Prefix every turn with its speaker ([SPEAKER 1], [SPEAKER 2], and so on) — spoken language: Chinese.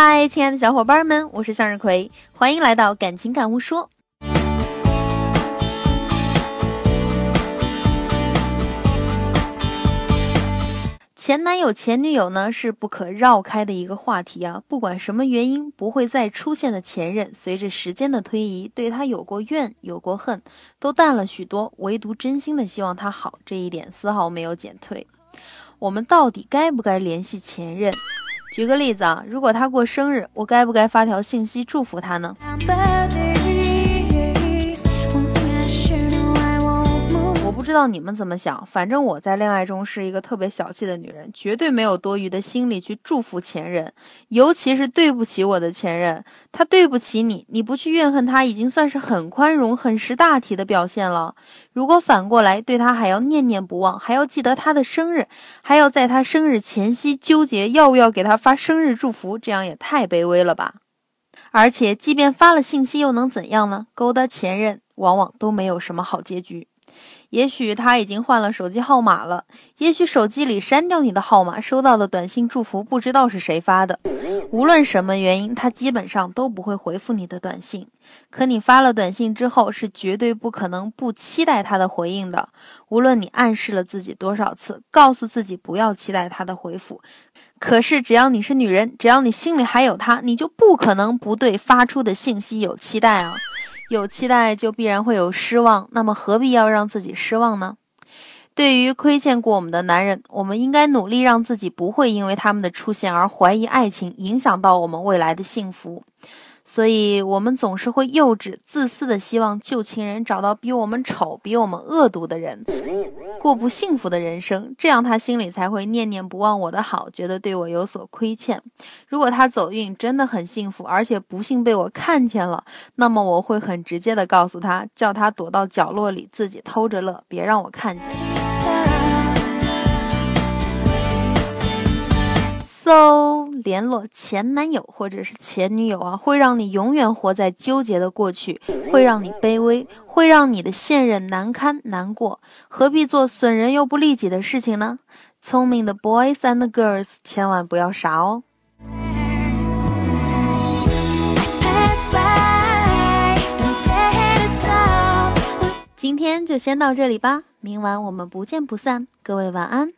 [SPEAKER 1] 嗨，亲爱的小伙伴们，我是向日葵，欢迎来到感情感悟说。前男友、前女友呢，是不可绕开的一个话题啊。不管什么原因不会再出现的前任，随着时间的推移，对他有过怨、有过恨，都淡了许多。唯独真心的希望他好，这一点丝毫没有减退。我们到底该不该联系前任？举个例子啊，如果他过生日，我该不该发条信息祝福他呢？知道你们怎么想，反正我在恋爱中是一个特别小气的女人，绝对没有多余的心力去祝福前任，尤其是对不起我的前任，他对不起你，你不去怨恨他，已经算是很宽容、很识大体的表现了。如果反过来对他还要念念不忘，还要记得他的生日，还要在他生日前夕纠结要不要给他发生日祝福，这样也太卑微了吧！而且，即便发了信息，又能怎样呢？勾搭前任往往都没有什么好结局。也许他已经换了手机号码了，也许手机里删掉你的号码，收到的短信祝福不知道是谁发的。无论什么原因，他基本上都不会回复你的短信。可你发了短信之后，是绝对不可能不期待他的回应的。无论你暗示了自己多少次，告诉自己不要期待他的回复，可是只要你是女人，只要你心里还有他，你就不可能不对发出的信息有期待啊。有期待就必然会有失望，那么何必要让自己失望呢？对于亏欠过我们的男人，我们应该努力让自己不会因为他们的出现而怀疑爱情，影响到我们未来的幸福。所以，我们总是会幼稚、自私的希望旧情人找到比我们丑、比我们恶毒的人，过不幸福的人生，这样他心里才会念念不忘我的好，觉得对我有所亏欠。如果他走运真的很幸福，而且不幸被我看见了，那么我会很直接的告诉他，叫他躲到角落里自己偷着乐，别让我看见。联络前男友或者是前女友啊，会让你永远活在纠结的过去，会让你卑微，会让你的现任难堪难过。何必做损人又不利己的事情呢？聪明的 boys and girls，千万不要傻哦。今天就先到这里吧，明晚我们不见不散。各位晚安。